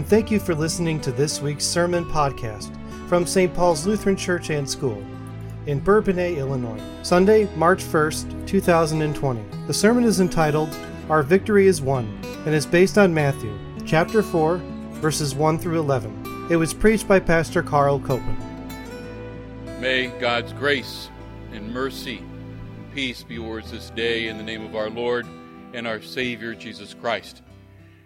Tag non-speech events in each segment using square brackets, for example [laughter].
and thank you for listening to this week's sermon podcast from St. Paul's Lutheran Church and School in Bourbonnais, Illinois. Sunday, March 1st, 2020. The sermon is entitled Our Victory is Won and is based on Matthew chapter 4, verses 1 through 11. It was preached by Pastor Carl Koeppen. May God's grace and mercy and peace be yours this day in the name of our Lord and our Savior Jesus Christ.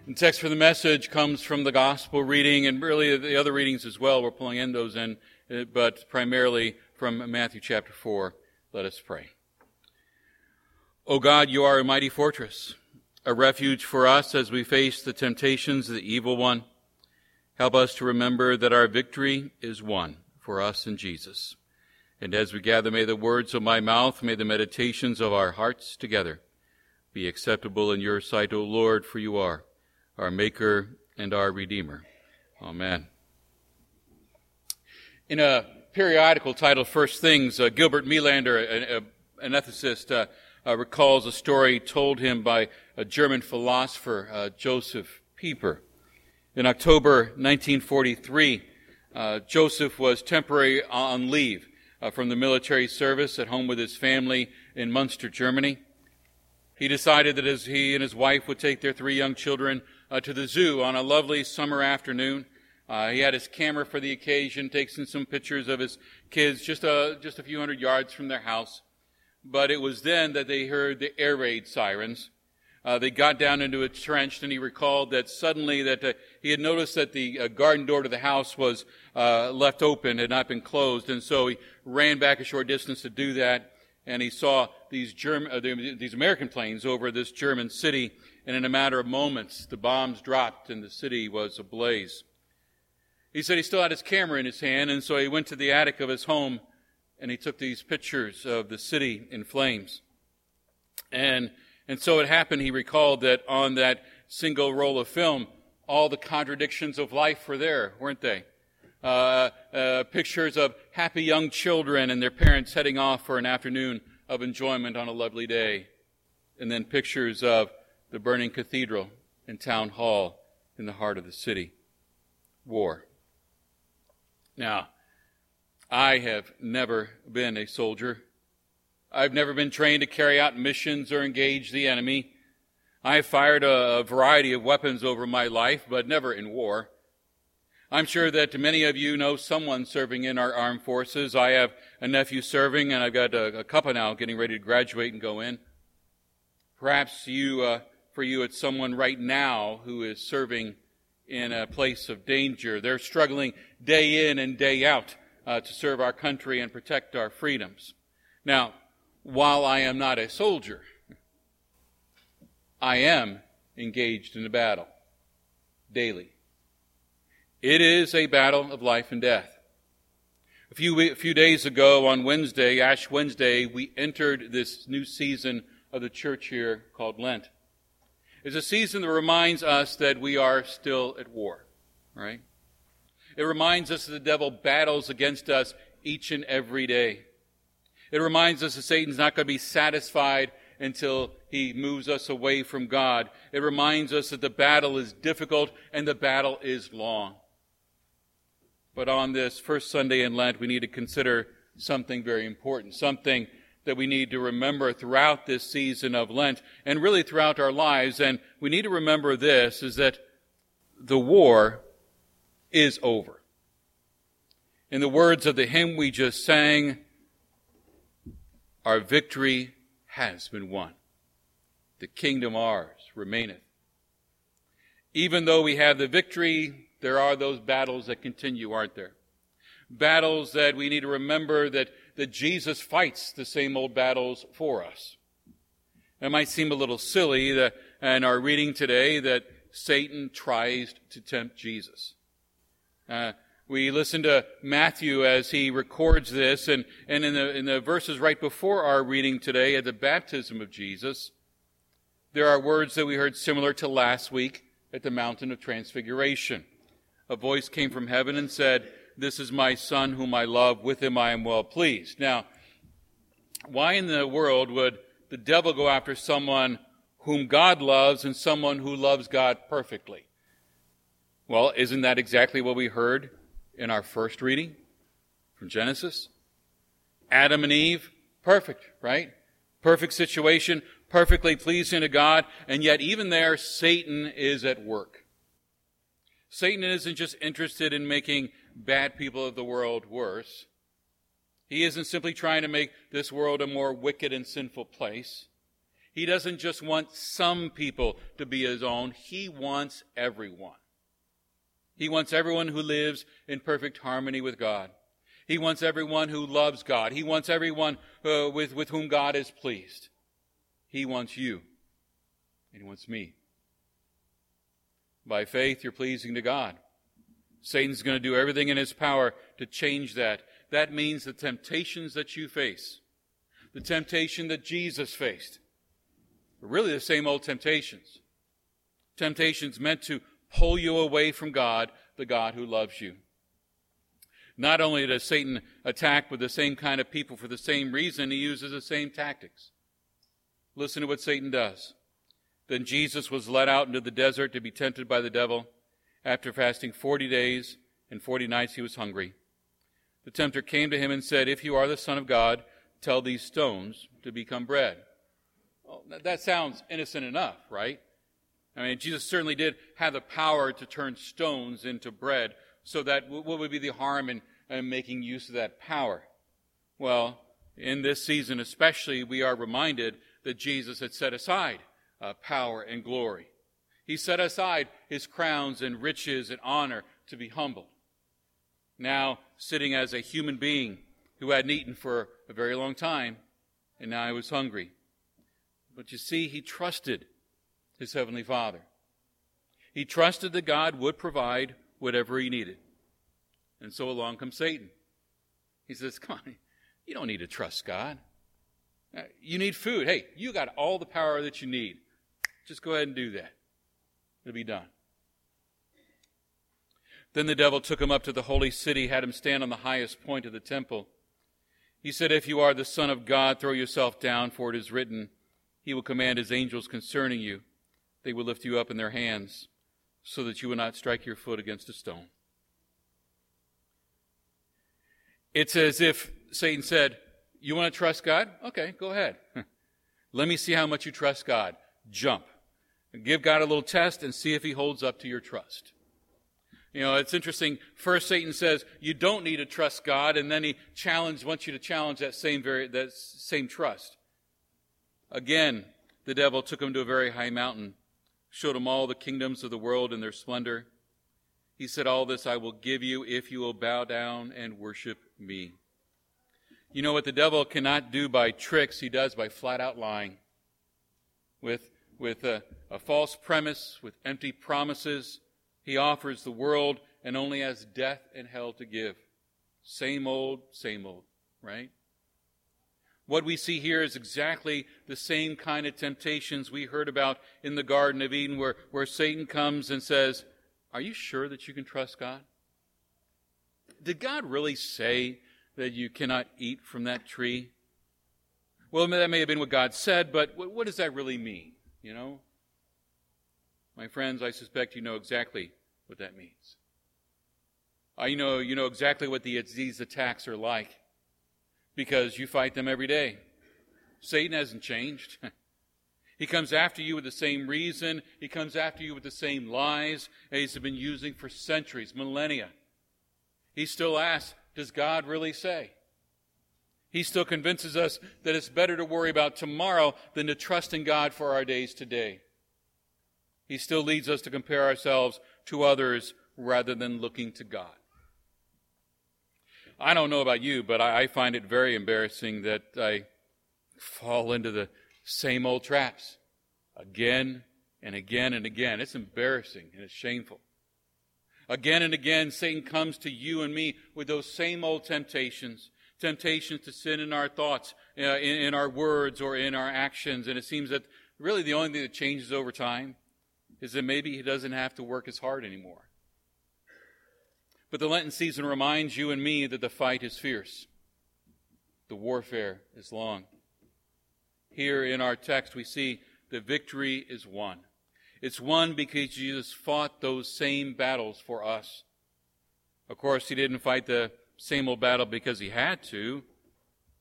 The text for the message comes from the gospel reading and really the other readings as well. We're pulling in those in, uh, but primarily from Matthew chapter 4. Let us pray. O God, you are a mighty fortress, a refuge for us as we face the temptations of the evil one. Help us to remember that our victory is won for us in Jesus. And as we gather, may the words of my mouth, may the meditations of our hearts together be acceptable in your sight, O Lord, for you are our Maker and our Redeemer. Amen. In a periodical titled First Things, uh, Gilbert Meilaender, a, a, an ethicist, uh, uh, recalls a story told him by a German philosopher, uh, Josef Pieper. In October 1943, uh, Josef was temporarily on leave uh, from the military service at home with his family in Munster, Germany. He decided that as he and his wife would take their three young children uh, to the zoo on a lovely summer afternoon. Uh, he had his camera for the occasion, taking some pictures of his kids just a, just a few hundred yards from their house. But it was then that they heard the air raid sirens. Uh, they got down into a trench, and he recalled that suddenly that uh, he had noticed that the uh, garden door to the house was uh, left open, had not been closed, and so he ran back a short distance to do that. And he saw these German, uh, these American planes over this German city, and in a matter of moments, the bombs dropped and the city was ablaze. He said he still had his camera in his hand, and so he went to the attic of his home and he took these pictures of the city in flames. And, and so it happened, he recalled that on that single roll of film, all the contradictions of life were there, weren't they? Uh, uh, pictures of happy young children and their parents heading off for an afternoon of enjoyment on a lovely day. And then pictures of the burning cathedral and town hall in the heart of the city. War. Now, I have never been a soldier. I've never been trained to carry out missions or engage the enemy. I have fired a, variety of weapons over my life, but never in war. I'm sure that many of you know someone serving in our armed forces. I have a nephew serving, and I've got a, a couple now getting ready to graduate and go in. Perhaps you uh, for you, it's someone right now who is serving in a place of danger. They're struggling day in and day out uh, to serve our country and protect our freedoms. Now, while I am not a soldier, I am engaged in a battle daily. It is a battle of life and death. A few, a few days ago on Wednesday, Ash Wednesday, we entered this new season of the church here called Lent It's a season that reminds us that we are still at war, right? It reminds us that the devil battles against us each and every day. It reminds us that Satan's not going to be satisfied until he moves us away from God. It reminds us that the battle is difficult and the battle is long. But on this first Sunday in Lent, we need to consider something very important, something that we need to remember throughout this season of Lent and really throughout our lives. And we need to remember this is that the war is over. In the words of the hymn we just sang, our victory has been won. The kingdom ours remaineth. Even though we have the victory, there are those battles that continue, aren't there? Battles that we need to remember that that Jesus fights the same old battles for us. It might seem a little silly that in our reading today that Satan tries to tempt Jesus. Uh, we listen to Matthew as he records this, and, and in, the, in the verses right before our reading today at the baptism of Jesus, there are words that we heard similar to last week at the mountain of transfiguration. A voice came from heaven and said, this is my son whom I love. With him I am well pleased. Now, why in the world would the devil go after someone whom God loves and someone who loves God perfectly? Well, isn't that exactly what we heard in our first reading from Genesis? Adam and Eve, perfect, right? Perfect situation, perfectly pleasing to God, and yet even there, Satan is at work. Satan isn't just interested in making bad people of the world worse. He isn't simply trying to make this world a more wicked and sinful place. He doesn't just want some people to be his own, he wants everyone. He wants everyone who lives in perfect harmony with God. He wants everyone who loves God. He wants everyone uh, with, with whom God is pleased. He wants you, and He wants me. By faith, you're pleasing to God. Satan's going to do everything in his power to change that. That means the temptations that you face, the temptation that Jesus faced, are really the same old temptations. Temptations meant to pull you away from God, the God who loves you. Not only does Satan attack with the same kind of people for the same reason, he uses the same tactics. Listen to what Satan does. Then Jesus was led out into the desert to be tempted by the devil. After fasting 40 days and 40 nights, he was hungry. The tempter came to him and said, If you are the Son of God, tell these stones to become bread. Well, that sounds innocent enough, right? I mean, Jesus certainly did have the power to turn stones into bread. So that what would be the harm in, in making use of that power? Well, in this season especially, we are reminded that Jesus had set aside uh, power and glory. He set aside his crowns and riches and honor to be humbled. Now, sitting as a human being who hadn't eaten for a very long time, and now he was hungry. But you see, he trusted his heavenly Father. He trusted that God would provide whatever he needed. And so along comes Satan. He says, Come on, you don't need to trust God. Uh, you need food. Hey, you got all the power that you need. Just go ahead and do that. It'll be done. Then the devil took him up to the holy city, had him stand on the highest point of the temple. He said, If you are the Son of God, throw yourself down, for it is written, He will command His angels concerning you. They will lift you up in their hands so that you will not strike your foot against a stone. It's as if Satan said, You want to trust God? Okay, go ahead. [laughs] Let me see how much you trust God. Jump. Give God a little test and see if he holds up to your trust. You know, it's interesting. First, Satan says you don't need to trust God, and then he challenge, wants you to challenge that same very, that same trust. Again, the devil took him to a very high mountain showed him all the kingdoms of the world and their splendor. He said, All this I will give you if you will bow down and worship me. You know what the devil cannot do by tricks, he does by flat out lying. With, with a, a false premise, with empty promises, he offers the world and only has death and hell to give. Same old, same old, right? What we see here is exactly the same kind of temptations we heard about in the Garden of Eden, where, where Satan comes and says, Are you sure that you can trust God? Did God really say that you cannot eat from that tree? Well, that may have been what God said, but what, what does that really mean? You know? My friends, I suspect you know exactly what that means. I know you know exactly what the, these attacks are like because you fight them every day. Satan hasn't changed. [laughs] he comes after you with the same reason, he comes after you with the same lies he's been using for centuries, millennia. He still asks, Does God really say? He still convinces us that it's better to worry about tomorrow than to trust in God for our days today. He still leads us to compare ourselves to others rather than looking to God. I don't know about you, but I, find it very embarrassing that I fall into the same old traps again and again and again. It's embarrassing and it's shameful. Again and again, Satan comes to you and me with those same old temptations temptations to sin in our thoughts, uh, in, in, our words, or in our actions. And it seems that really the only thing that changes over time is that maybe he doesn't have to work as hard anymore. But the Lenten season reminds you and me that the fight is fierce, the warfare is long. Here in our text, we see the victory is won. It's won because Jesus fought those same battles for us. Of course, he didn't fight the same old battle because he had to.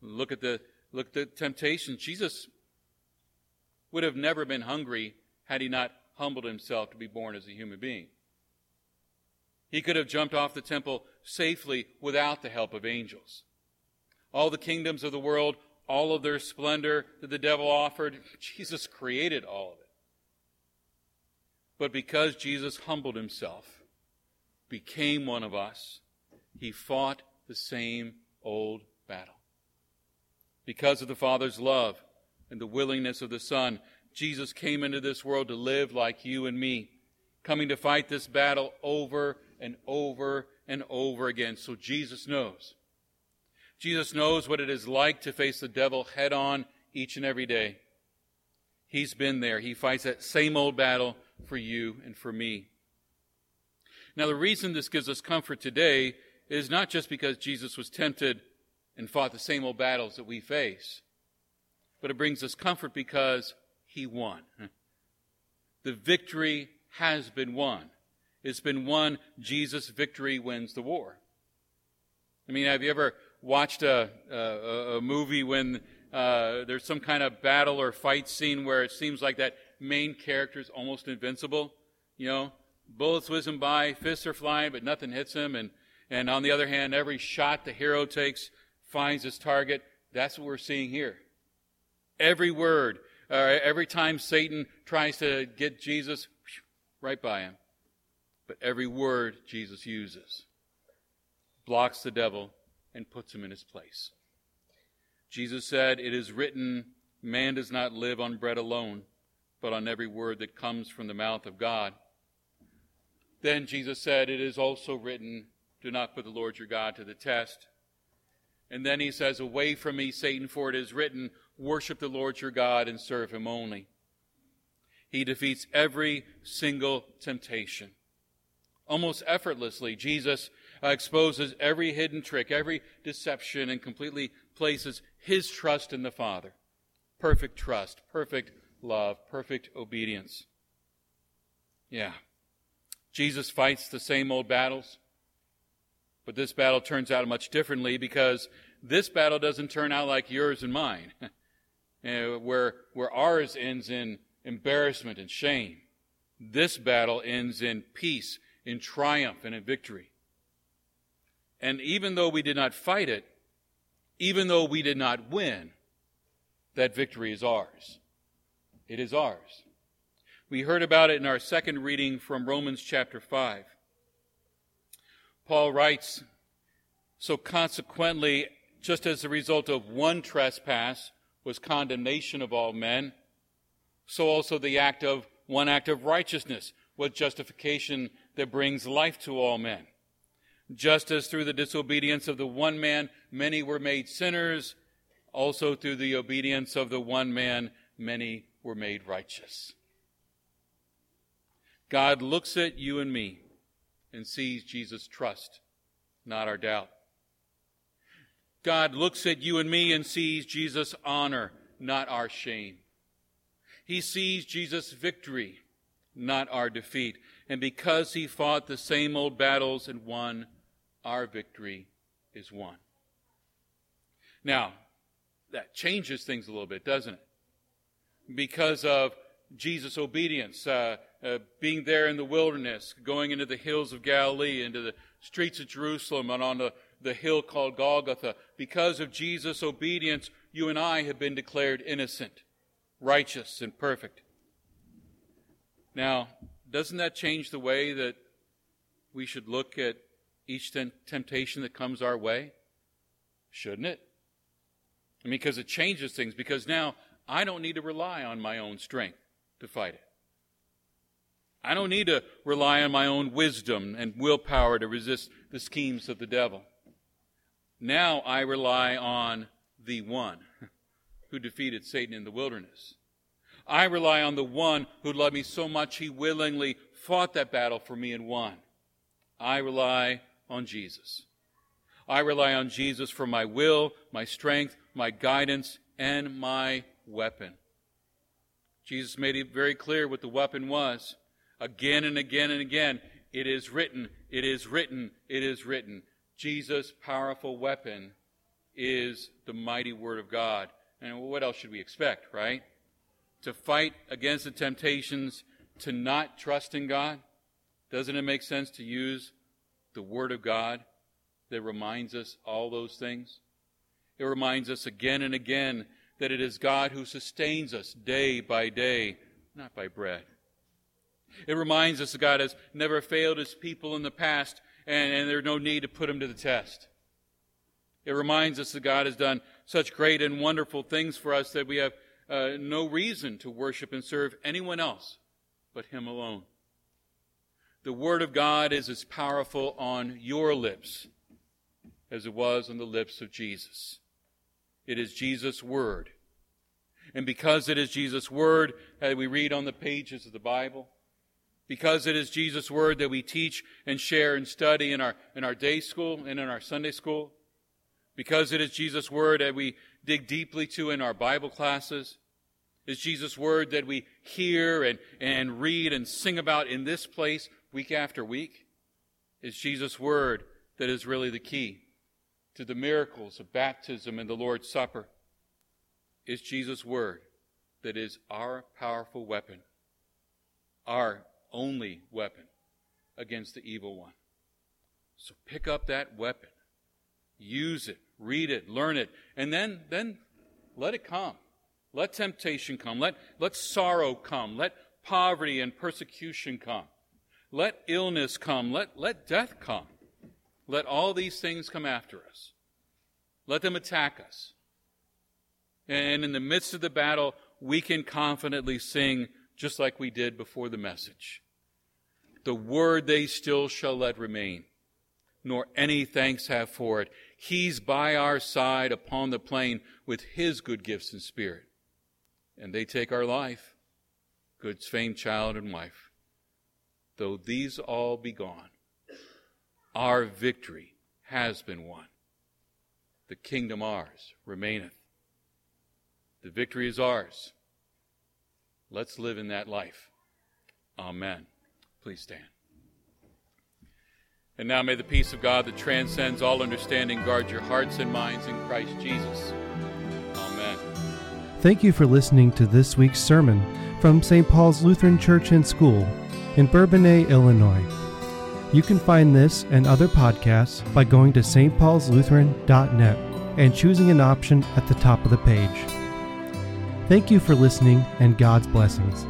Look at the look at the temptation. Jesus would have never been hungry had he not humbled himself to be born as a human being. He could have jumped off the temple safely without the help of angels. All the kingdoms of the world, all of their splendor that the devil offered, Jesus created all of it. But because Jesus humbled himself, became one of us, he fought the same old battle. Because of the Father's love and the willingness of the Son, Jesus came into this world to live like you and me, coming to fight this battle over and over and over again. So Jesus knows. Jesus knows what it is like to face the devil head on each and every day. He's been there. He fights that same old battle for you and for me. Now, the reason this gives us comfort today is not just because Jesus was tempted and fought the same old battles that we face, but it brings us comfort because he won. The victory has been won. It's been won. Jesus' victory wins the war. I mean, have you ever watched a, a, a movie when uh, there's some kind of battle or fight scene where it seems like that main character is almost invincible? You know, bullets whizzing by, fists are flying, but nothing hits him. And, and on the other hand, every shot the hero takes finds his target. That's what we're seeing here. Every word, uh, every time Satan tries to get Jesus, right by him. But every word Jesus uses blocks the devil and puts him in his place. Jesus said, It is written, man does not live on bread alone, but on every word that comes from the mouth of God. Then Jesus said, It is also written, Do not put the Lord your God to the test. And then he says, Away from me, Satan, for it is written, Worship the Lord your God and serve him only. He defeats every single temptation. Almost effortlessly, Jesus uh, exposes every hidden trick, every deception, and completely places his trust in the Father. Perfect trust, perfect love, perfect obedience. Yeah. Jesus fights the same old battles, but this battle turns out much differently because this battle doesn't turn out like yours and mine, [laughs] where, where ours ends in embarrassment and shame. This battle ends in peace, in triumph, and in victory. And even though we did not fight it, even though we did not win, that victory is ours. It is ours. We heard about it in our second reading from Romans chapter 5. Paul writes, So consequently, just as the result of one trespass was condemnation of all men, so also the act of one act of righteousness was justification that brings life to all men. Just as through the disobedience of the one man many were made sinners, also through the obedience of the one man many were made righteous. God looks at you and me and sees Jesus' trust, not our doubt. God looks at you and me and sees Jesus' honor, not our shame. He sees Jesus' victory, not our defeat. And because he fought the same old battles and won, our victory is won. Now, that changes things a little bit, doesn't it? Because of Jesus' obedience, uh, uh, being there in the wilderness, going into the hills of Galilee, into the streets of Jerusalem, and on the, the hill called Golgotha. Because of Jesus' obedience, you and I have been declared innocent, righteous, and perfect. Now, doesn't that change the way that we should look at each temptation that comes our way? Shouldn't it? I mean, because it changes things, because now I don't need to rely on my own strength to fight it. I don't need to rely on my own wisdom and willpower to resist the schemes of the devil. Now I rely on the one who defeated Satan in the wilderness. I rely on the one who loved me so much he willingly fought that battle for me and won. I rely on Jesus. I rely on Jesus for my will, my strength, my guidance, and my weapon. Jesus made it very clear what the weapon was. Again and again and again, it is written, it is written, it is written. Jesus' powerful weapon is the mighty Word of God. And what else should we expect, right? To fight against the temptations to not trust in God? Doesn't it make sense to use the Word of God that reminds us all those things? It reminds us again and again that it is God who sustains us day by day, not by bread. It reminds us that God has never failed his people in the past, and, and there's no need to put him to the test. It reminds us that God has done such great and wonderful things for us that we have uh, no reason to worship and serve anyone else but Him alone. The Word of God is as powerful on your lips as it was on the lips of Jesus. It is Jesus' Word. And because it is Jesus' Word that we read on the pages of the Bible, because it is Jesus' Word that we teach and share and study in our, in our day school and in our Sunday school, because it is Jesus' word that we dig deeply to in our Bible classes. Is Jesus' word that we hear and, and read and sing about in this place week after week? Is Jesus' word that is really the key to the miracles of baptism and the Lord's Supper? Is Jesus' word that is our powerful weapon, our only weapon against the evil one? So pick up that weapon, use it, read it, learn it, and then, then let it come. Let temptation come. Let, let sorrow come. Let poverty and persecution come. Let illness come. Let, let death come. Let all these things come after us. Let them attack us. And in the midst of the battle, we can confidently sing just like we did before the message. The word they still shall let remain, nor any thanks have for it. He's by our side upon the plain with His good gifts and spirit. And they take our life, God's fame, child and wife. Though these all be gone, our victory has been won. The kingdom ours remaineth. The victory is ours. Let's live in that life. Amen. Please stand. And now may the peace of God that transcends all understanding guard your hearts and minds in Christ Jesus. Amen. Thank you for listening to this week's sermon from St. Paul's Lutheran Church and School in Bourbonnais, Illinois. You can find this and other podcasts by going to stpaulslutheran.net and choosing an option at the top of the page. Thank you for listening and God's blessings.